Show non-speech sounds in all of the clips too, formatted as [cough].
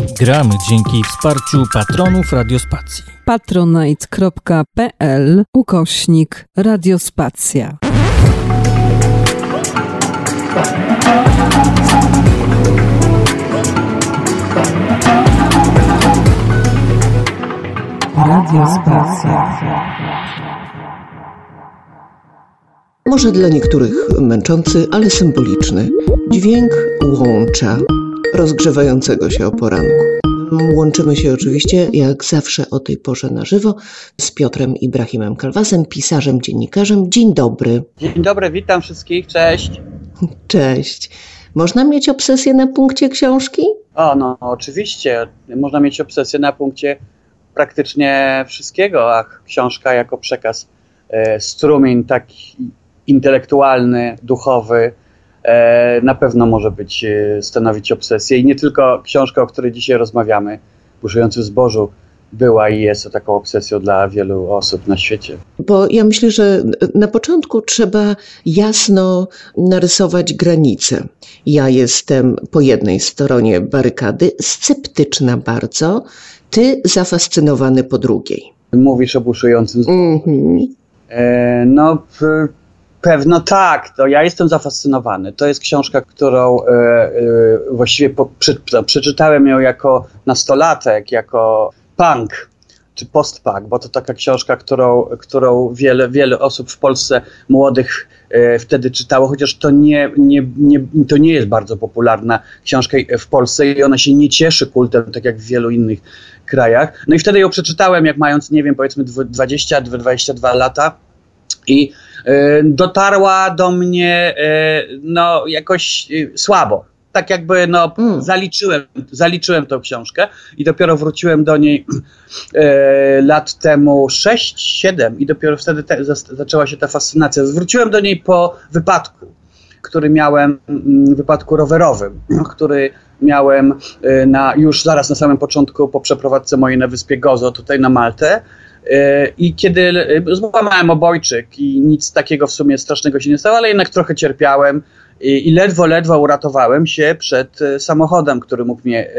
Gramy dzięki wsparciu patronów Radiospacji. patronite.pl ukośnik Radiospacja. Radiospacja. Może dla niektórych męczący, ale symboliczny dźwięk łącza rozgrzewającego się o poranku. Łączymy się oczywiście, jak zawsze o tej porze na żywo, z Piotrem Ibrahimem Kalwasem, pisarzem, dziennikarzem. Dzień dobry. Dzień dobry, witam wszystkich, cześć. Cześć. Można mieć obsesję na punkcie książki? O, no oczywiście, można mieć obsesję na punkcie praktycznie wszystkiego, a książka jako przekaz, e, strumień taki intelektualny, duchowy, na pewno może być, e, stanowić obsesję. I nie tylko książka, o której dzisiaj rozmawiamy, Buszujący w zbożu, była i jest taką obsesją dla wielu osób na świecie. Bo ja myślę, że na początku trzeba jasno narysować granice. Ja jestem po jednej stronie barykady, sceptyczna bardzo, ty zafascynowany po drugiej. Mówisz o buszującym zbożu. Mhm. E, no, pewno tak. To ja jestem zafascynowany. To jest książka, którą e, e, właściwie po, przy, no, przeczytałem ją jako nastolatek, jako punk czy post-punk, bo to taka książka, którą, którą wiele, wiele osób w Polsce młodych e, wtedy czytało, chociaż to nie, nie, nie, to nie jest bardzo popularna książka w Polsce i ona się nie cieszy kultem, tak jak w wielu innych krajach. No i wtedy ją przeczytałem, jak mając, nie wiem, powiedzmy 20-22 lata i e, dotarła do mnie e, no jakoś e, słabo. Tak jakby no, Mm. zaliczyłem, zaliczyłem tą książkę i dopiero wróciłem do niej [clears throat] e, lat temu 6-7 i dopiero wtedy te, zaczęła się ta fascynacja. Wróciłem do niej po wypadku, który miałem, mm, wypadku rowerowym, [clears throat] który miałem na, już zaraz na samym początku po przeprowadzce mojej na wyspie Gozo, tutaj na Maltę. E, I kiedy e, złamałem obojczyk i nic takiego w sumie strasznego się nie stało, ale jednak trochę cierpiałem i, i ledwo, ledwo uratowałem się przed e, samochodem, który mógł mnie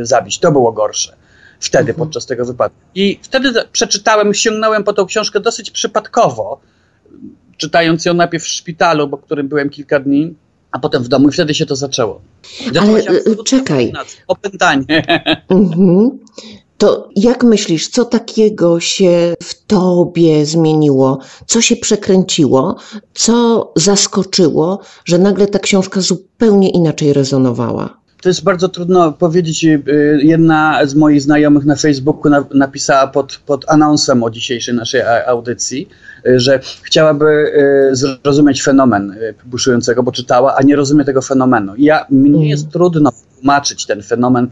zabić. To było gorsze wtedy, Mhm. podczas tego wypadku. I wtedy przeczytałem, sięgnąłem po tą książkę dosyć przypadkowo, czytając ją najpierw w szpitalu, bo którym byłem kilka dni, a potem w domu i wtedy się to zaczęło. Ale czekaj. Opętanie. [laughs] Mhm. To jak myślisz, co takiego się w tobie zmieniło? Co się przekręciło? Co zaskoczyło, że nagle ta książka zupełnie inaczej rezonowała? To jest bardzo trudno powiedzieć. Y, Jedna z moich znajomych na Facebooku na, napisała pod, pod anonsem o dzisiejszej naszej audycji, y, że chciałaby y, zrozumieć fenomen buszującego, bo czytała, a nie rozumie tego fenomenu. Ja, mnie Mhm. jest trudno tłumaczyć ten fenomen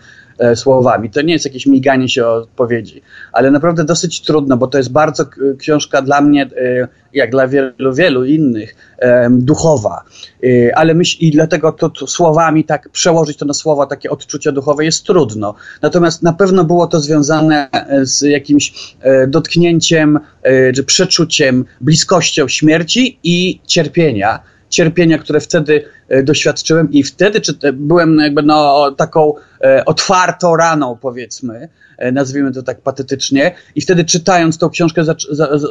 słowami. To nie jest jakieś miganie się odpowiedzi, ale naprawdę dosyć trudno, bo to jest bardzo książka dla mnie, e, jak dla wielu, wielu innych, em, duchowa. E, Ale myśl, i dlatego to, to słowami tak przełożyć to na słowa, takie odczucia duchowe jest trudno. Natomiast na pewno było to związane e, z jakimś e, dotknięciem, e, czy przeczuciem, bliskością śmierci i cierpienia. Cierpienia, które wtedy e, doświadczyłem i wtedy czy, byłem jakby no, taką e, otwartą raną, powiedzmy, e, nazwijmy to tak patetycznie. I wtedy czytając tą książkę,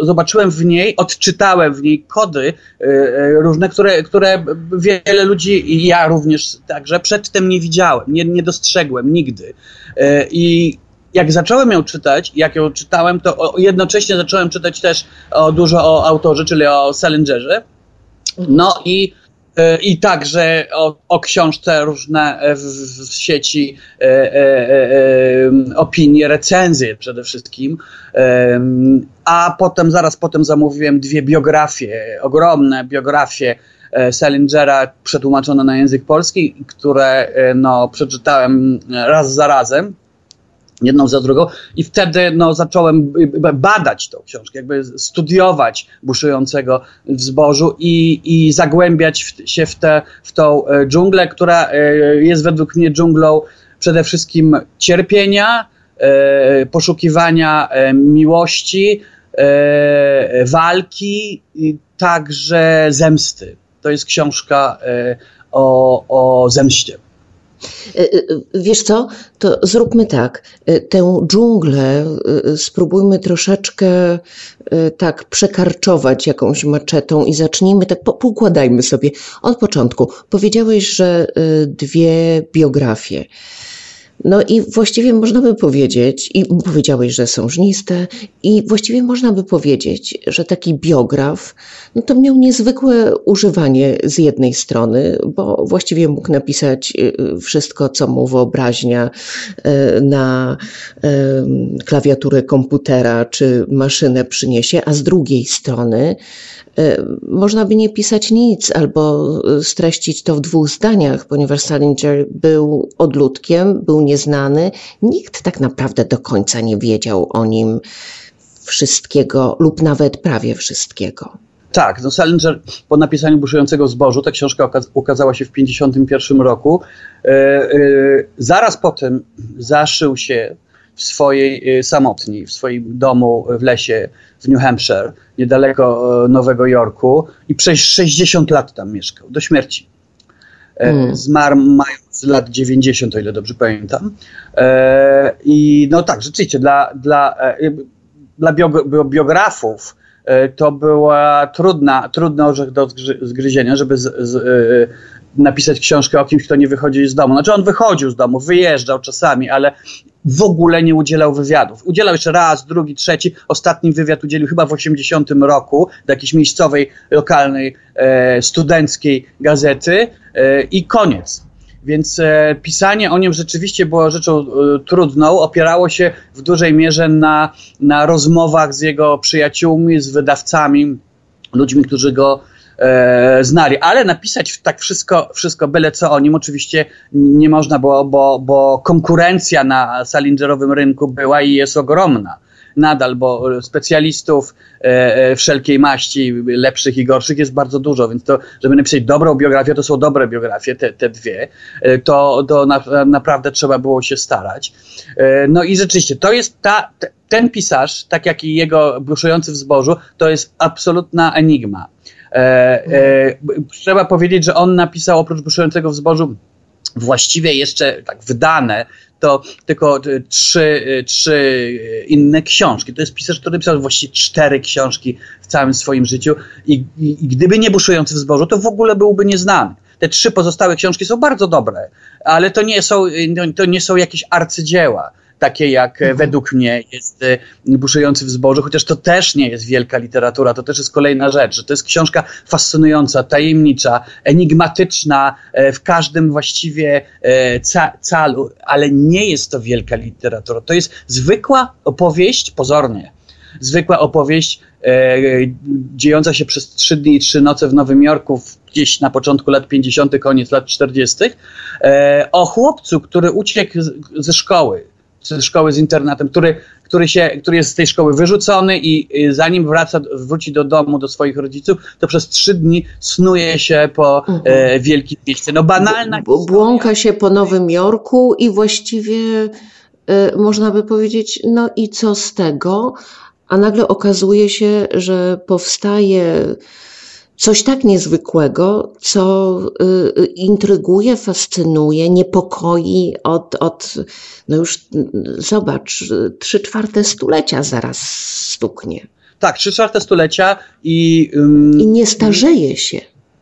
zobaczyłem w niej, odczytałem w niej kody różne, które, które wiele ludzi i ja również także przedtem nie widziałem, nie, nie dostrzegłem nigdy. I jak zacząłem ją czytać, jak ją czytałem, to jednocześnie zacząłem czytać też o, dużo o autorze, czyli o Salingerze. No i, e, i także o, o książce różne e, w, w sieci e, e, e, e, opinie, recenzje przede wszystkim. Em, A potem, zaraz potem zamówiłem dwie biografie, ogromne biografie e, Salingera przetłumaczone na język polski, które e, no, przeczytałem raz za razem jedną za drugą i wtedy no, zacząłem y, badać tą książkę, jakby studiować buszującego w zbożu i, i zagłębiać w, się w, te, w tą e, dżunglę, która e, jest według mnie dżunglą przede wszystkim cierpienia, e, poszukiwania miłości, walki także zemsty. To jest książka o, o zemście. Wiesz co, to zróbmy tak. Tę dżunglę spróbujmy troszeczkę tak przekarczować jakąś maczetą i zacznijmy tak, poukładajmy sobie od początku. Powiedziałeś, że dwie biografie. No i właściwie można by powiedzieć, i powiedziałeś, że są żniste, i właściwie można by powiedzieć, że taki biograf, no to miał niezwykłe używanie z jednej strony, bo właściwie mógł napisać y, wszystko, co mu wyobraźnia y, na y, klawiaturę komputera czy maszynę przyniesie, a z drugiej strony można by nie pisać nic albo streścić to w dwóch zdaniach, ponieważ Salinger był odludkiem, był nieznany. Nikt tak naprawdę do końca nie wiedział o nim wszystkiego lub nawet prawie wszystkiego. Tak, no Salinger po napisaniu Buszującego Zbożu, ta książka ukazała się w 1951 roku. E, e, zaraz potem zaszył się w swojej y, samotni, w swoim domu w lesie w New Hampshire, niedaleko e, Nowego Jorku i przez 60 lat tam mieszkał, do śmierci. Mm. Zmarł mając lat 90, o ile dobrze pamiętam. E, I no tak, rzeczywiście, dla, dla, dla biografów to była trudna, trudny orzech do zgryzienia, żeby z, z, napisać książkę o kimś, kto nie wychodzi z domu. Znaczy on wychodził z domu, wyjeżdżał czasami, ale w ogóle nie udzielał wywiadów. Udzielał jeszcze raz, drugi, trzeci. Ostatni wywiad udzielił chyba w 80 roku do jakiejś miejscowej, lokalnej, e, studenckiej gazety e, i koniec. Więc e, pisanie o nim rzeczywiście było rzeczą e, trudną. Opierało się w dużej mierze na, na rozmowach z jego przyjaciółmi, z wydawcami, ludźmi, którzy go e, znali, ale napisać tak wszystko, wszystko byle co o nim oczywiście nie można było, bo, bo konkurencja na Salingerowym rynku była i jest ogromna nadal, bo specjalistów e, e, wszelkiej maści, lepszych i gorszych jest bardzo dużo, więc to, żeby napisać dobrą biografię, to są dobre biografie, te, te dwie, e, to, to na, naprawdę trzeba było się starać. No i rzeczywiście, to jest ta, ten pisarz, tak jak i jego bruszujący w zbożu, to jest absolutna enigma. Trzeba powiedzieć, że on napisał oprócz Buszującego w zbożu właściwie jeszcze tak wydane, to tylko trzy, trzy inne książki. To jest pisarz, który napisał właściwie cztery książki w całym swoim życiu i, i, i gdyby nie Buszujący w zbożu, to w ogóle byłby nieznany. Te trzy pozostałe książki są bardzo dobre, ale to nie są, to nie są jakieś arcydzieła takie jak mhm. według mnie jest e, Buszujący w zbożu, chociaż to też nie jest wielka literatura, to też jest kolejna rzecz, że to jest książka fascynująca, tajemnicza, enigmatyczna e, w każdym właściwie e, ca calu, ale nie jest to wielka literatura. To jest zwykła opowieść, pozornie, zwykła opowieść e, dziejąca się przez trzy dni i trzy noce w Nowym Jorku, gdzieś na początku lat 50., koniec lat 40., e, o chłopcu, który uciekł z, ze szkoły ze szkoły z internatem, który, który, się, który jest z tej szkoły wyrzucony i zanim wraca, wróci do domu, do swoich rodziców, to przez trzy dni snuje się po mhm. e, wielkim mieście. No banalna B Błąka się po Nowym Jorku i właściwie e, można by powiedzieć, no i co z tego? A nagle okazuje się, że powstaje coś tak niezwykłego, co y, intryguje, fascynuje, niepokoi od, od no już zobacz, trzy czwarte stulecia zaraz stuknie. Tak, trzy czwarte stulecia i... I nie starzeje się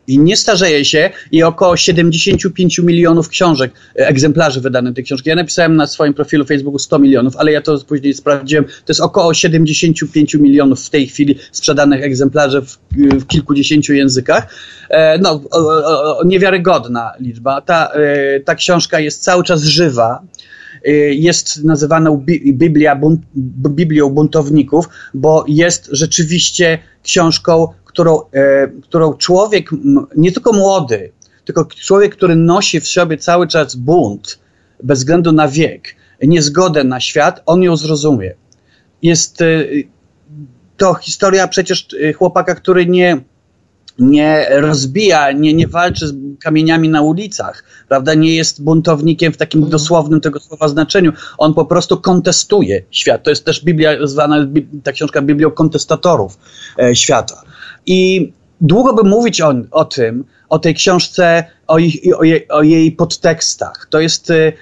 i nie starzeje się i około 75 milionów książek, e, egzemplarzy wydanych tej książki. Ja napisałem na swoim profilu Facebooku 100 milionów, ale ja to później sprawdziłem. To jest około 75 milionów w tej chwili sprzedanych egzemplarzy w, w kilkudziesięciu językach. E, no, niewiarygodna liczba. Ta, e, ta książka jest cały czas żywa jest nazywana Biblia, Biblią buntowników, bo jest rzeczywiście książką którą, e, którą człowiek, nie tylko młody, tylko człowiek, który nosi w sobie cały czas bunt, bez względu na wiek, niezgodę na świat, on ją zrozumie. Jest e, to historia przecież e, chłopaka, który nie, nie rozbija, nie, nie walczy z kamieniami na ulicach, prawda? Nie jest buntownikiem w takim mhm. dosłownym tego słowa znaczeniu. On po prostu kontestuje świat. To jest też Biblia, zwana ta książka Biblią kontestatorów e, świata. I długo by mówić o, o tym, o tej książce, o, ich, o, jej, o jej podtekstach. To jest y,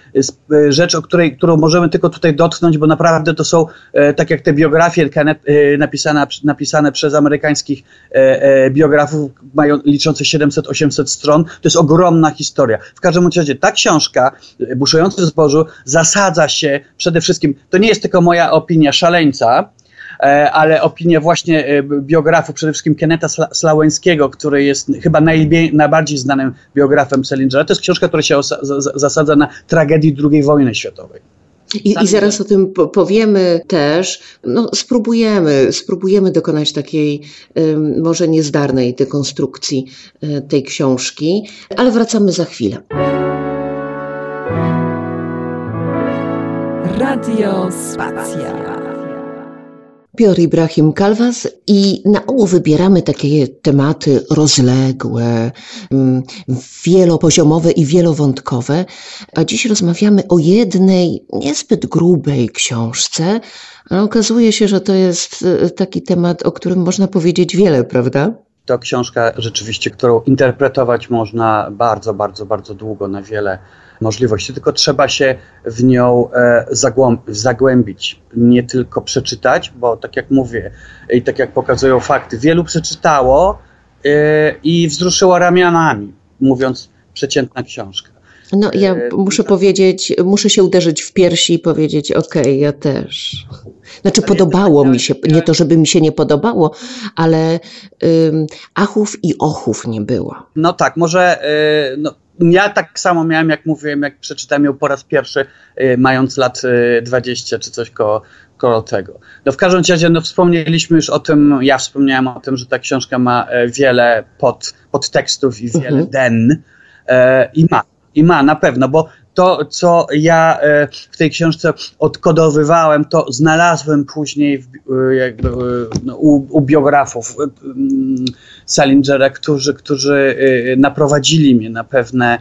y, rzecz, o której, którą możemy tylko tutaj dotknąć, bo naprawdę to są, e, tak jak te biografie e, napisane, napisane przez amerykańskich e, biografów, mają liczące 700-800 stron, to jest ogromna historia. W każdym razie ta książka, Buszujący zbożu, zasadza się przede wszystkim, to nie jest tylko moja opinia szaleńca, E, ale opinie właśnie e, biografów, przede wszystkim Keneta Slałęskiego, który jest chyba najbardziej znanym biografem Salingera. To jest książka, która się zasadza na tragedii II wojny światowej. I, I, zaraz o tym powiemy też. No, spróbujemy, spróbujemy dokonać takiej um, może niezdarnej dekonstrukcji um, tej książki, ale wracamy za chwilę. Radio Spacja. Piotr Ibrahim Kalwas i na ogół wybieramy takie tematy rozległe, mm, wielopoziomowe i wielowątkowe, a dziś rozmawiamy o jednej niezbyt grubej książce, ale okazuje się, że to jest e, taki temat, o którym można powiedzieć wiele, prawda? To książka rzeczywiście, którą interpretować można bardzo, bardzo, bardzo długo, na wiele możliwości, tylko trzeba się w nią e, zagłębić, nie tylko przeczytać, bo tak jak mówię i tak jak pokazują fakty, wielu przeczytało e, i wzruszyło ramionami, mówiąc przeciętna książka. No ja e, muszę powiedzieć, muszę się uderzyć w piersi i powiedzieć, okej, okay, ja też. Znaczy podobało mi się, nie to żeby mi się nie podobało, ale um, achów i ochów nie było. No tak, może no, ja tak samo miałem, jak mówiłem, jak przeczytałem ją po raz pierwszy, y, mając lat y, 20 czy coś koło, koło tego. No w każdym razie, no wspomnieliśmy już o tym, ja wspomniałem o tym, że ta książka ma e, wiele pod, podtekstów i wiele mhm. den e, i ma. I ma na pewno, bo to, co ja e, w tej książce odkodowywałem, to znalazłem później w, e, jakby, e, no, u, u, biografów Salingera, którzy, którzy naprowadzili mnie na pewne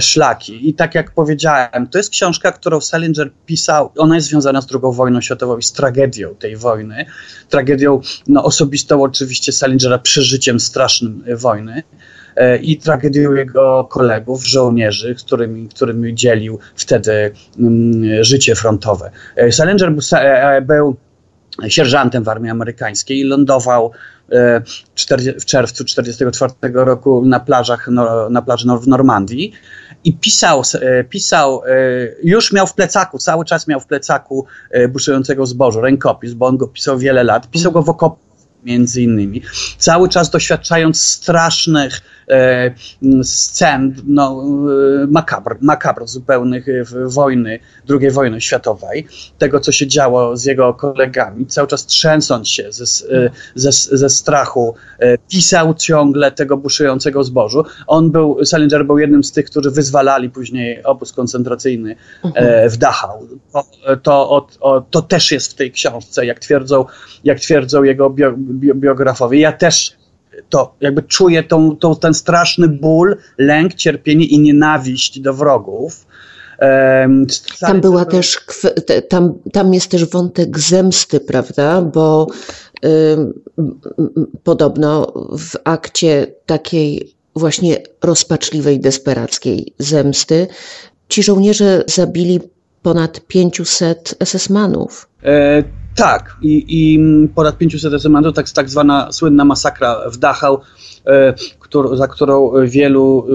szlaki. I tak jak powiedziałem, to jest książka, którą Salinger pisał, ona jest związana z II wojną światową i z tragedią tej wojny. Tragedią no, osobistą oczywiście Salingera, przeżyciem strasznym wojny. E, i tragedią jego kolegów, żołnierzy, którymi, którymi dzielił wtedy mm, życie frontowe. E, Salinger e, był sierżantem w armii amerykańskiej i lądował w czerwcu 1944 roku na plażach, na plaży w Normandii i pisał, pisał, już miał w plecaku, cały czas miał w plecaku buszującego zbożu, rękopis, bo on go pisał wiele lat, pisał go w okopach między innymi, cały czas doświadczając strasznych scen, no, e, makabr, makabr zupełnych wojny, II wojny światowej, tego co się działo z jego kolegami, cały czas trzęsąc się ze, e, ze, ze strachu, e, pisał ciągle tego buszującego zbożu. On był, Salinger był jednym z tych, którzy wyzwalali później obóz koncentracyjny e, w Dachau. To, to, to też jest w tej książce, jak twierdzą, jak twierdzą jego bio, biografowie. Ja też to jakby czuję tą, tą, ten straszny ból, lęk, cierpienie i nienawiść do wrogów. Tam była też, tam, tam jest też wątek zemsty, prawda? Bo podobno w akcie takiej właśnie rozpaczliwej, desperackiej zemsty ci żołnierze zabili ponad 500 SS-manów. E, tak, i, i ponad 500 esementów, tak, tak zwana słynna masakra w Dachau, e, któr, za którą wielu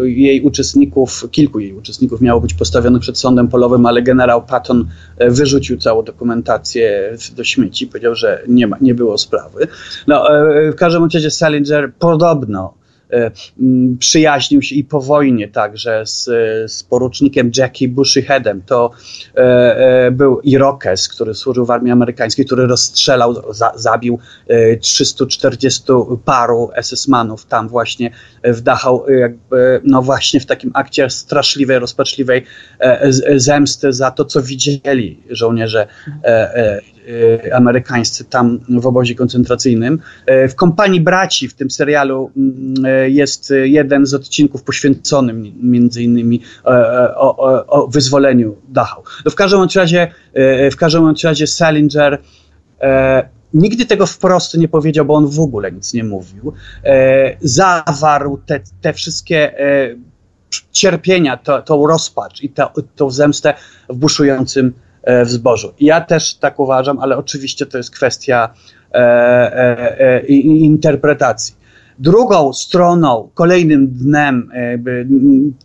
e, jej uczestników, kilku jej uczestników miało być postawionych przed sądem polowym, ale generał Patton e, wyrzucił całą dokumentację do śmieci, powiedział, że nie, ma, nie było sprawy. No, w każdym razie Salinger podobno przyjaźnił się i po wojnie także z, z porucznikiem Jackie Bushyheadem. To e, e, był Irokes, który służył w armii amerykańskiej, który rozstrzelał, za, zabił 340 paru SS-manów tam właśnie w Dachau, jakby, no właśnie w takim akcie straszliwej, rozpaczliwej zemsty za to, co widzieli żołnierze amerykańscy tam w obozie koncentracyjnym. Y, w kompanii braci w tym serialu mm, y, jest jeden z odcinków poświęcony między innymi o, o, o wyzwoleniu Dachau. No w każdym razie, w każdym razie Salinger nigdy tego wprost nie powiedział, bo on w ogóle nic nie mówił. E, zawarł te, te wszystkie e, cierpienia, to, tą rozpacz i to, tą zemstę w buszującym e, w zbożu. Ja też tak uważam, ale oczywiście to jest kwestia e, e, e interpretacji. Drugą stroną, kolejnym dnem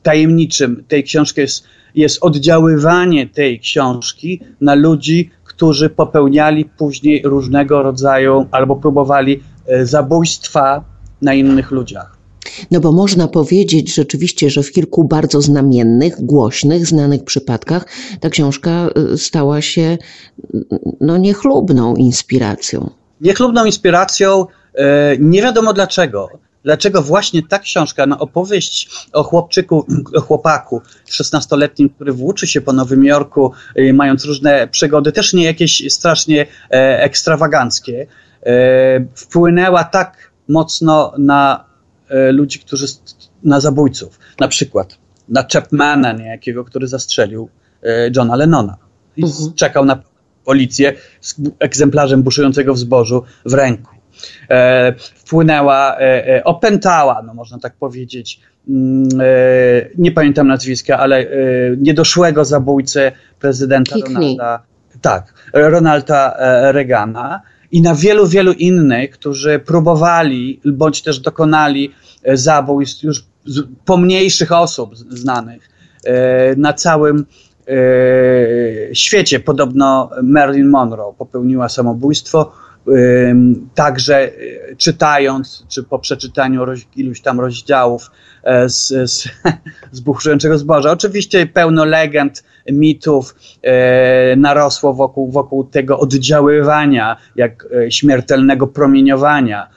tajemniczym tej książki jest, jest oddziaływanie tej książki na ludzi, którzy popełniali później różnego rodzaju albo próbowali e, zabójstwa na innych ludziach. No bo można powiedzieć rzeczywiście, że w kilku bardzo znamiennych, głośnych, znanych przypadkach ta książka e, stała się no, niechlubną inspiracją. Niechlubną inspiracją, e, nie wiadomo dlaczego dlaczego właśnie ta książka, no, opowieść o chłopczyku, o chłopaku 16-letnim, który włóczy się po Nowym Jorku, y, mając różne przygody, też nie jakieś strasznie e, ekstrawaganckie, e, wpłynęła tak mocno na ludzi, którzy, na zabójców. Na przykład na Chapmana niejakiego, który zastrzelił e, Johna Lennona. I mhm. czekał na policję z egzemplarzem buszującego w zbożu w ręku e, wpłynęła, e, e, opętała, no można tak powiedzieć, mm, e, nie pamiętam nazwiska, ale e, niedoszłego zabójcę prezydenta. Ronalda, tak, Ronalda e, Reagana i na wielu, wielu innych, którzy próbowali bądź też dokonali zabójstw już pomniejszych osób znanych na całym świecie. Podobno Marilyn Monroe popełniła samobójstwo, także e, czytając, czy po przeczytaniu iluś tam rozdziałów e, z, z, [laughs] z buchującego zboża. Oczywiście pełno legend, mitów e, narosło wokół, wokół tego oddziaływania, jak śmiertelnego promieniowania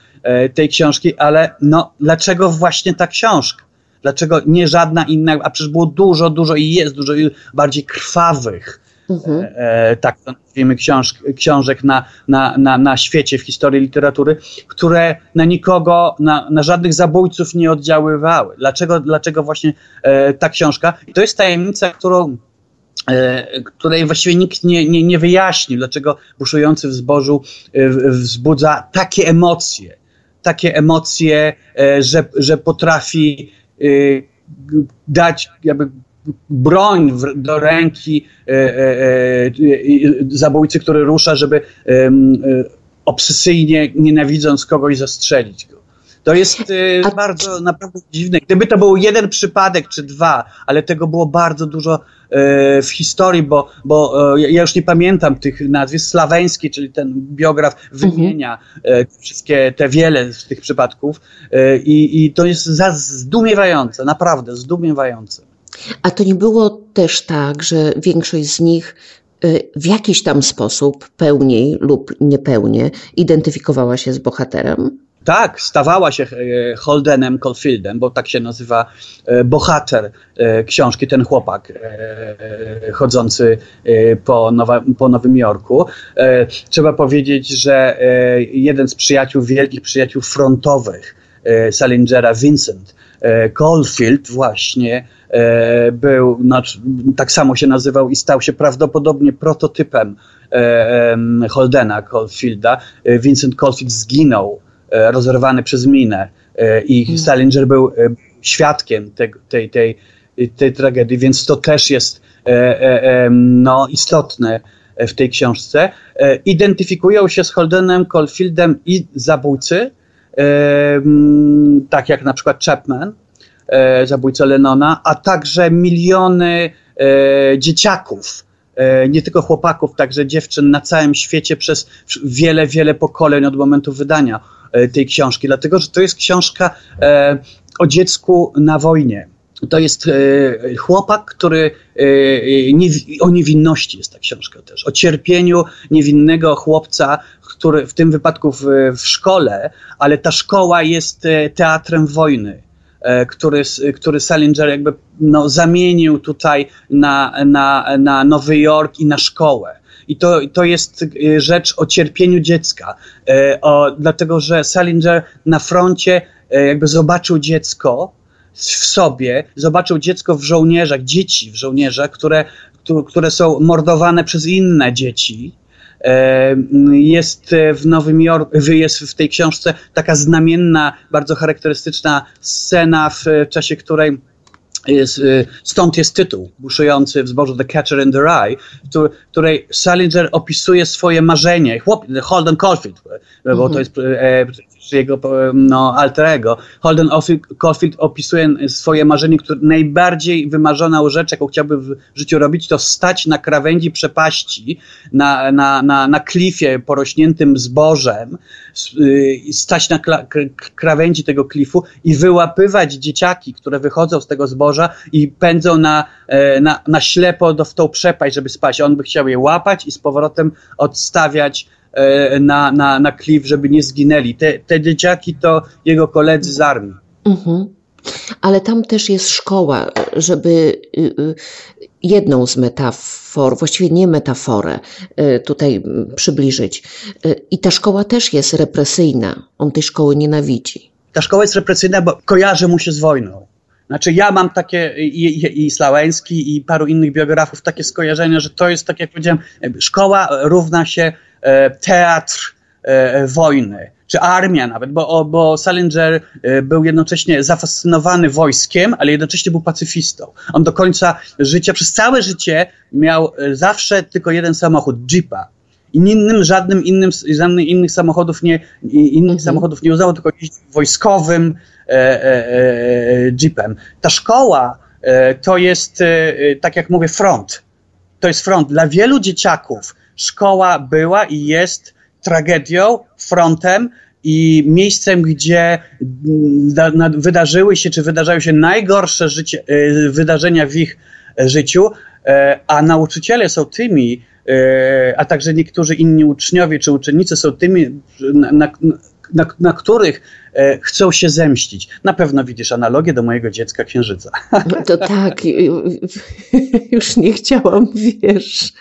tej książki, ale no, dlaczego właśnie ta książka? Dlaczego nie żadna inna, a przecież było dużo, dużo i jest dużo bardziej krwawych, mhm. e, tak to nazwijmy, książ, książek na, na, na, na świecie w historii literatury, które na nikogo, na, na żadnych zabójców nie oddziaływały. Dlaczego, dlaczego właśnie e, ta książka? I to jest tajemnica, którą e, której właściwie nikt nie, nie, nie wyjaśnił, dlaczego buszujący w zbożu e, wzbudza takie emocje, takie emocje, e, że, że potrafi e, dać jakby broń w, do ręki e, e, e, zabójcy, który rusza, żeby obsesyjnie nienawidząc kogoś zastrzelić go. To jest A... bardzo naprawdę dziwne. Gdyby to był jeden przypadek czy dwa, ale tego było bardzo dużo w historii, bo, bo ja już nie pamiętam tych nazwisk. Slaweński, czyli ten biograf, wymienia mhm. wszystkie te wiele z tych przypadków i, i to jest zdumiewające, naprawdę zdumiewające. A to nie było też tak, że większość z nich y, w jakiś tam sposób, pełniej lub niepełnie, identyfikowała się z bohaterem? Tak, stawała się e, Holdenem Caulfieldem, bo tak się nazywa e, bohater e, książki, ten chłopak chodzący po, Nowa, po Nowym Jorku. Trzeba powiedzieć, że jeden z przyjaciół, wielkich przyjaciół frontowych Salingera, Vincent Caulfield właśnie E, był, znaczy, tak samo się nazywał i stał się prawdopodobnie prototypem e, Holdena Caulfielda. E, Vincent Caulfield zginął rozerwany przez minę i hmm. Salinger był świadkiem tej, tej, tej, tej tragedii, więc to też jest no, istotne w tej książce. Identyfikują się z Holdenem Caulfieldem i zabójcy, tak jak na przykład Chapman, e, zabójca Lennona, a także miliony e, dzieciaków, e, nie tylko chłopaków, także dziewczyn na całym świecie przez wiele, wiele pokoleń od momentu wydania tej książki. Dlatego, że to jest książka o dziecku na wojnie. To jest chłopak, który o niewinności jest ta książka też, o cierpieniu niewinnego chłopca, który w tym wypadku w, w szkole, ale ta szkoła jest teatrem wojny E, który, który Salinger jakby no, zamienił tutaj na, na, na Nowy Jork i na szkołę. I to, to jest e, rzecz o cierpieniu dziecka, e, o, dlatego że Salinger na froncie jakby zobaczył dziecko w sobie, zobaczył dziecko w żołnierzach, dzieci w żołnierzach, które, które są mordowane przez inne dzieci Jest w Nowym Jorku, jest w tej książce taka znamienna, bardzo charakterystyczna scena, w czasie której jest, y, stąd jest tytuł buszujący w zbożu The Catcher in the Rye, w której Salinger opisuje swoje marzenie, chłop, Holden Caulfield, bo to jest e, jego no, alterego. Holden Caulfield opisuje swoje marzenie, które najbardziej wymarzoną rzecz, jaką chciałby w życiu robić, to stać na krawędzi przepaści, na, na, na, na klifie porośniętym zbożem, y, stać na krawędzi tego klifu i wyłapywać dzieciaki, które wychodzą z tego zboża i pędzą na, e, na, na ślepo do, w tą przepaść, żeby spać. On by chciał je łapać i z powrotem odstawiać na, na, na klif, żeby nie zginęli. Te, te dzieciaki to jego koledzy z armii. Mhm. Ale tam też jest szkoła, żeby y, y, jedną z metafor, właściwie nie metaforę, y, tutaj przybliżyć. I ta szkoła też jest represyjna. On tej szkoły nienawidzi. Ta szkoła jest represyjna, bo kojarzy mu się z wojną. Znaczy ja mam takie, i, i, i Slałęski, i paru innych biografów, takie skojarzenia, że to jest, tak jak powiedziałem, szkoła równa się E, teatr e, wojny, czy armia nawet, bo, bo Salinger e, był jednocześnie zafascynowany wojskiem, ale jednocześnie był pacyfistą. On do końca życia, przez całe życie miał zawsze tylko jeden samochód, jeepa. Innym, żadnym innym, żadnym innych samochodów nie, innych mhm. samochodów nie uznawał, tylko wojskowym e, e, e, jeepem. Ta szkoła to jest, tak jak mówię, front. To jest front. Dla wielu dzieciaków szkoła była i jest tragedią, frontem i miejscem, gdzie mm, wydarzyły się, czy wydarzają się najgorsze życie, wydarzenia w ich życiu, e, a nauczyciele są tymi, e, a także niektórzy inni uczniowie czy uczennice są tymi, na, na, na, na których e, chcą się zemścić. Na pewno widzisz analogię do mojego dziecka księżyca. [laughs] To tak, już nie chciałam, wiesz.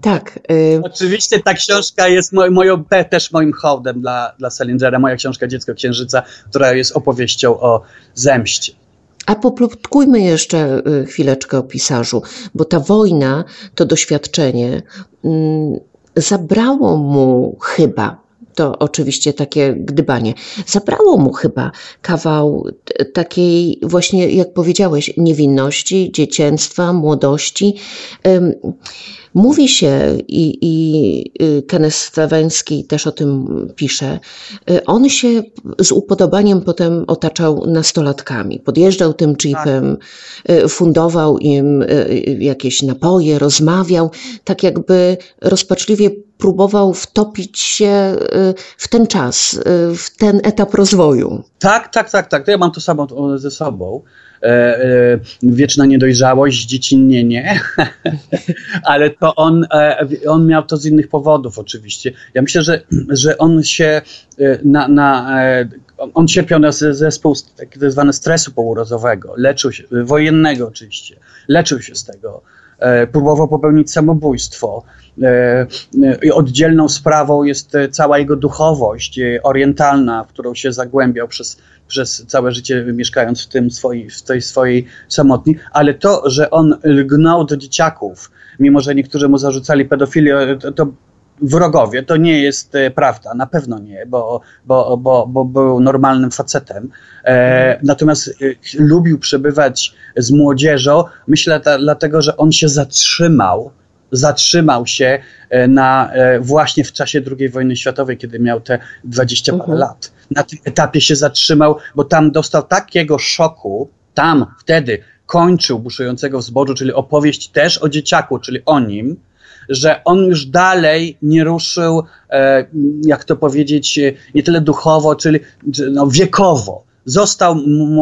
Tak. E, Oczywiście ta książka jest moj, moją, też moim hołdem dla, dla Salingera, moja książka Dziecko Księżyca, która jest opowieścią o zemście. A poplotkujmy jeszcze e, chwileczkę o pisarzu, bo ta wojna, to doświadczenie mm, zabrało mu chyba to oczywiście takie gdybanie. Zabrało mu chyba kawał takiej właśnie, jak powiedziałeś, niewinności, dzieciństwa, młodości. Mówi się i, i y, Kenneth też o tym pisze, y, on się z upodobaniem potem otaczał nastolatkami. Podjeżdżał tym jeepem, tak. fundował im jakieś napoje, rozmawiał, tak jakby rozpaczliwie próbował wtopić się w ten czas, w ten etap rozwoju. Tak, tak, tak, tak. Ja mam to samo ze sobą. E, e, wieczna niedojrzałość, dziecinnienie, [laughs] ale to on, e, on miał to z innych powodów oczywiście. Ja myślę, że, że on się na, na on cierpiał na zespół tak zwany stresu pourazowego, leczył się, wojennego oczywiście, leczył się z tego, próbował popełnić samobójstwo. Oddzielną sprawą jest cała jego duchowość orientalna, w którą się zagłębiał przez przez całe życie mieszkając w, tym swoi, w tej swojej samotni, ale to, że on lgnął do dzieciaków, mimo że niektórzy mu zarzucali pedofilię, to, to wrogowie, to nie jest e, prawda, na pewno nie, bo, bo, bo, bo był normalnym facetem. E, natomiast e, lubił przebywać z młodzieżą, myślę ta, dlatego, że on się zatrzymał zatrzymał się e, na, e, właśnie w czasie II wojny światowej, kiedy miał te 20 parę mhm. lat. Na tym etapie się zatrzymał, bo tam dostał takiego szoku, tam wtedy kończył Buszującego w zbożu, czyli opowieść też o dzieciaku, czyli o nim, że on już dalej nie ruszył, e, jak to powiedzieć, nie tyle duchowo, czyli no, wiekowo. Został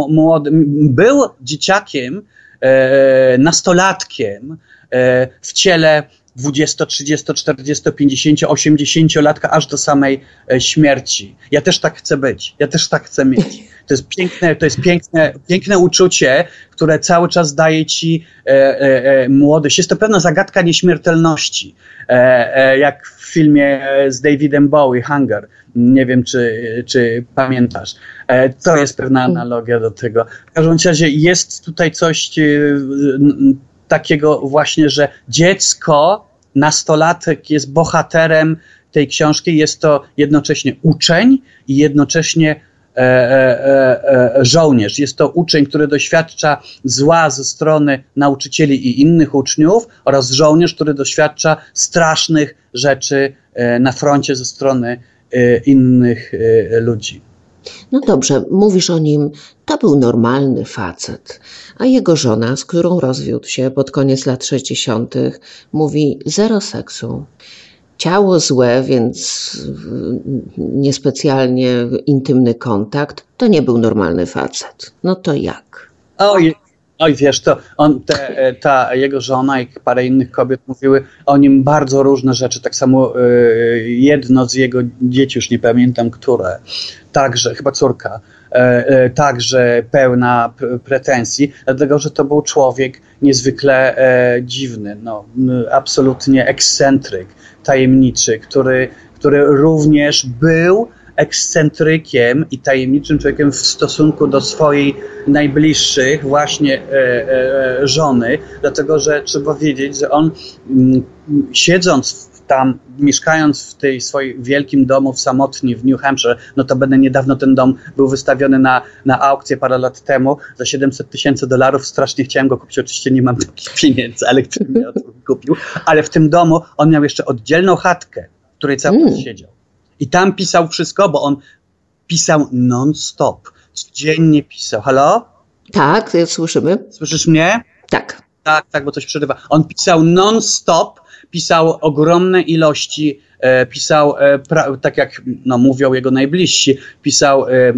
młodym, był dzieciakiem, nastolatkiem, w ciele 20, 30, 40, 50, 80 latka aż do samej e, śmierci. Ja też tak chcę być, ja też tak chcę mieć. To jest piękne, to jest piękne, piękne uczucie, które cały czas daje ci e, e, e młodość. Jest to pewna zagadka nieśmiertelności, e, e, jak w filmie z Davidem Bowie, Hunger. Nie wiem, czy, czy pamiętasz. to jest pewna analogia do tego. W każdym razie jest tutaj coś takiego właśnie, że dziecko nastolatek jest bohaterem tej książki, jest to jednocześnie uczeń i jednocześnie E, e, e, żołnierz. Jest to uczeń, który doświadcza zła ze strony nauczycieli i innych uczniów, oraz żołnierz, który doświadcza strasznych rzeczy na froncie ze strony innych ludzi. No dobrze, mówisz o nim, to był normalny facet, a jego żona, z którą rozwiódł się pod koniec lat 60., mówi zero seksu ciało złe, więc niespecjalnie intymny kontakt, to nie był normalny facet. No to jak? Oj, oj wiesz, to on, te, ta jego żona i parę innych kobiet mówiły o nim bardzo różne rzeczy. Tak samo y, jedno z jego dzieci, już nie pamiętam które, także, chyba córka, y, także pełna pretensji, dlatego że to był człowiek niezwykle e, dziwny, no, absolutnie ekscentryk tajemniczy, który, który również był ekscentrykiem i tajemniczym człowiekiem w stosunku do swojej najbliższych, właśnie e, e, żony, dlatego że trzeba wiedzieć, że on m, mm, siedząc tam, mieszkając w tej swoim wielkim domu w samotni w New Hampshire, no to będę niedawno ten dom był wystawiony na, na aukcję parę lat temu za 700 tysięcy dolarów. Strasznie chciałem go kupić, oczywiście nie mam takich pieniędzy, ale ktoś mnie kupił. Ale w tym domu on miał jeszcze oddzielną chatkę, w której cały czas mm. siedział. I tam pisał wszystko, bo on pisał non-stop. Codziennie pisał. Halo? Tak, słyszymy. Słyszysz mnie? Tak. Tak, tak, bo coś przerywa. On pisał non-stop pisał ogromne ilości, e, pisał, e, tak jak no, mówią jego najbliżsi, pisał e,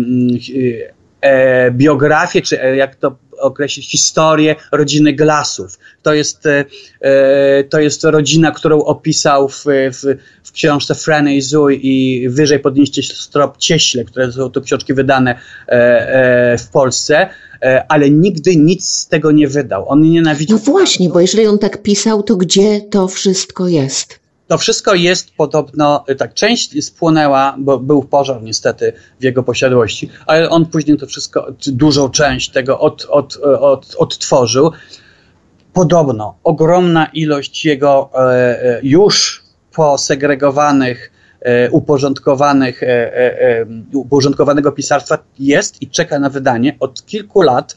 e, biografię, czy e, jak to określić, historię rodziny Glasów. To jest, e, to jest rodzina, którą opisał w, w, w książce Frany i Zui i wyżej podnieście strop Cieśle, które są tu książki wydane w Polsce. E, ale nigdy nic z tego nie wydał. On nienawidził. No właśnie, bo jeżeli on tak pisał, to gdzie to wszystko jest? To wszystko jest podobno, e, tak, część spłonęła, bo był pożar niestety w jego posiadłości, ale on później to wszystko, dużą część tego od, od, e, od, odtworzył. Podobno ogromna ilość jego e, już posegregowanych E, uporządkowanych, e, e, uporządkowanego pisarstwa jest i czeka na wydanie od kilku lat.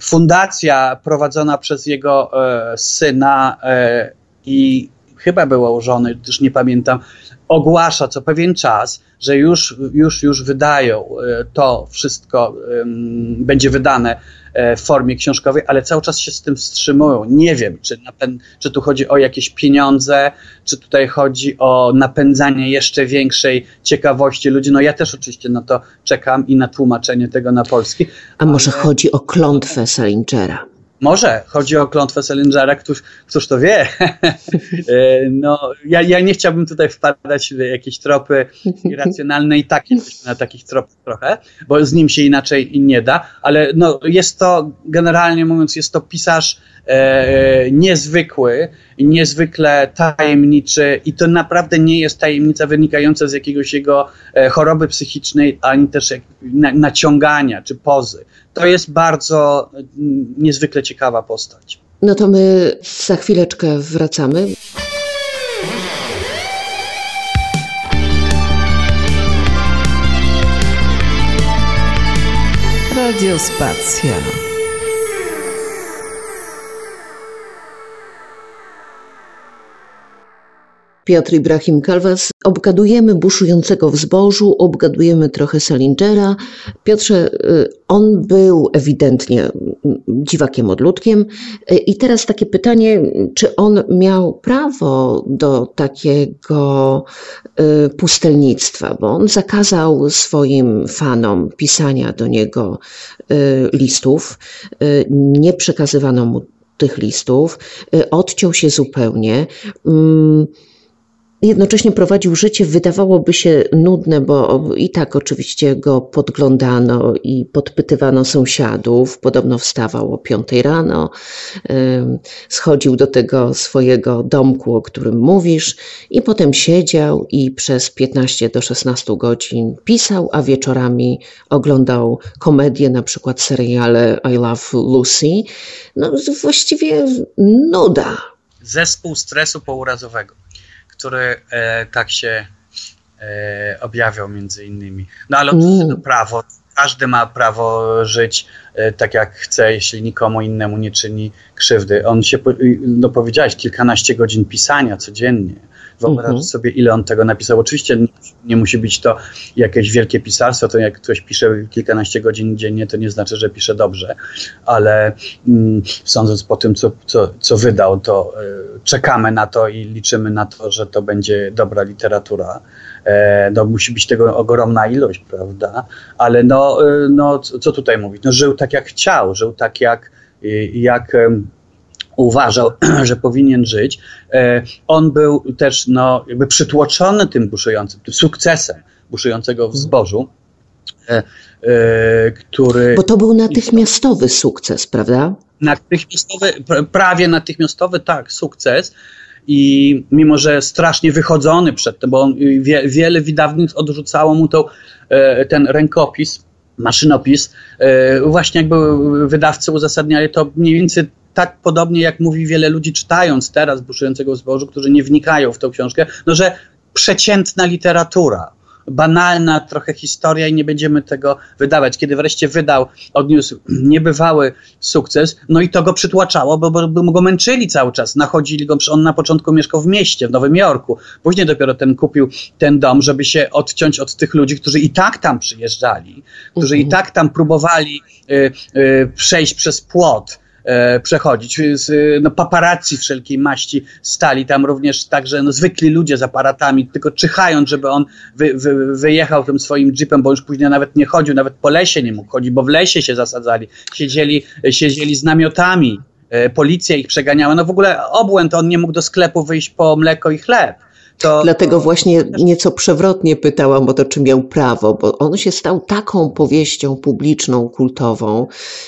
Fundacja prowadzona przez jego syna i chyba było u żony, już nie pamiętam, ogłasza co pewien czas, że już, już, już wydają to wszystko, będzie wydane E, w formie książkowej, ale cały czas się z tym wstrzymują. Nie wiem, czy, napę- czy tu chodzi o jakieś pieniądze, czy tutaj chodzi o napędzanie jeszcze większej ciekawości ludzi. No ja też oczywiście na to czekam i na tłumaczenie tego na polski. A może ale... chodzi o klątwę Salingera? Może chodzi o klątwę Salingera, któż, któż to wie. [laughs] E, no, ja, ja nie chciałbym tutaj wpadać w jakieś tropy irracjonalne i takie, na takich tropach trochę, bo z nim się inaczej nie da, ale no, jest to, generalnie mówiąc, jest to pisarz niezwykły, niezwykle tajemniczy i to naprawdę nie jest tajemnica wynikająca z jakiegoś jego e, choroby psychicznej, ani też jak, na, naciągania czy pozy. To jest bardzo mm, niezwykle ciekawa postać. No to my za chwileczkę wracamy. Radiospacja. Piotr Ibrahim Kalwas. Obgadujemy buszującego w zbożu, obgadujemy trochę Salingera. Piotrze, y, on był ewidentnie dziwakiem odludkiem. Y, I teraz takie pytanie, czy on miał prawo do takiego y, pustelnictwa, bo on zakazał swoim fanom pisania do niego listów, nie przekazywano mu tych listów, odciął się zupełnie. Jednocześnie prowadził życie, wydawałoby się nudne, bo i tak oczywiście go podglądano i podpytywano sąsiadów. Podobno wstawał o piątej rano, schodził do tego swojego domku, o którym mówisz, i potem siedział i przez 15 do 16 godzin pisał, a wieczorami oglądał komedię, na przykład seriale I Love Lucy. No właściwie nuda zespół stresu pourazowego, który e, tak się e, objawiał między innymi. No ale oczywiście to prawo, każdy ma prawo żyć e, tak jak chce, jeśli nikomu innemu nie czyni krzywdy. On się, no powiedziałeś, kilkanaście godzin pisania codziennie Wyobraź mhm. sobie, ile on tego napisał. Oczywiście nie, musi być to jakieś wielkie pisarstwo, to jak ktoś pisze kilkanaście godzin dziennie, to nie znaczy, że pisze dobrze, ale mm, sądząc po tym, co, co, co wydał, to y, czekamy na to i liczymy na to, że to będzie dobra literatura. E, no, musi być tego ogromna ilość, prawda? Ale no, y, no co tutaj mówić? No, żył tak, jak chciał, żył tak, jak, jak uważał, [clears throat] że powinien żyć. E, on był też no, jakby przytłoczony tym buszującym, tym sukcesem buszującego w zbożu, e, e, który... Bo to był natychmiastowy sukces, prawda? Natychmiastowy, prawie natychmiastowy, tak, sukces. I mimo, że strasznie wychodzony przed tym, bo on, wie, wiele wydawnictw odrzucało mu to, ten rękopis, maszynopis, właśnie jakby wydawcy uzasadniali to mniej więcej tak podobnie jak mówi wiele ludzi czytając teraz Buszującego Zbożu, którzy nie wnikają w tą książkę, no że przeciętna literatura, banalna trochę historia i nie będziemy tego wydawać. Kiedy wreszcie wydał, odniósł niebywały sukces, no i to go przytłaczało, bo, bo, bo go męczyli cały czas, nachodzili go, on na początku mieszkał w mieście, w Nowym Jorku, później dopiero ten kupił ten dom, żeby się odciąć od tych ludzi, którzy i tak tam przyjeżdżali, którzy i mhm. tak tam próbowali y, y, przejść przez płot, e, przechodzić. No, paparazzi wszelkiej maści stali tam również także no, zwykli ludzie z aparatami, tylko czyhając, żeby on wy, wy, wyjechał tym swoim jeepem, bo już później nawet nie chodził, nawet po lesie nie mógł chodzić, bo w lesie się zasadzali. Siedzieli, siedzieli z namiotami, e, policja ich przeganiała. No w ogóle obłęd, on nie mógł do sklepu wyjść po mleko i chleb. To, Dlatego właśnie nieco przewrotnie pytałam o to, czy miał prawo, bo on się stał taką powieścią publiczną, kultową.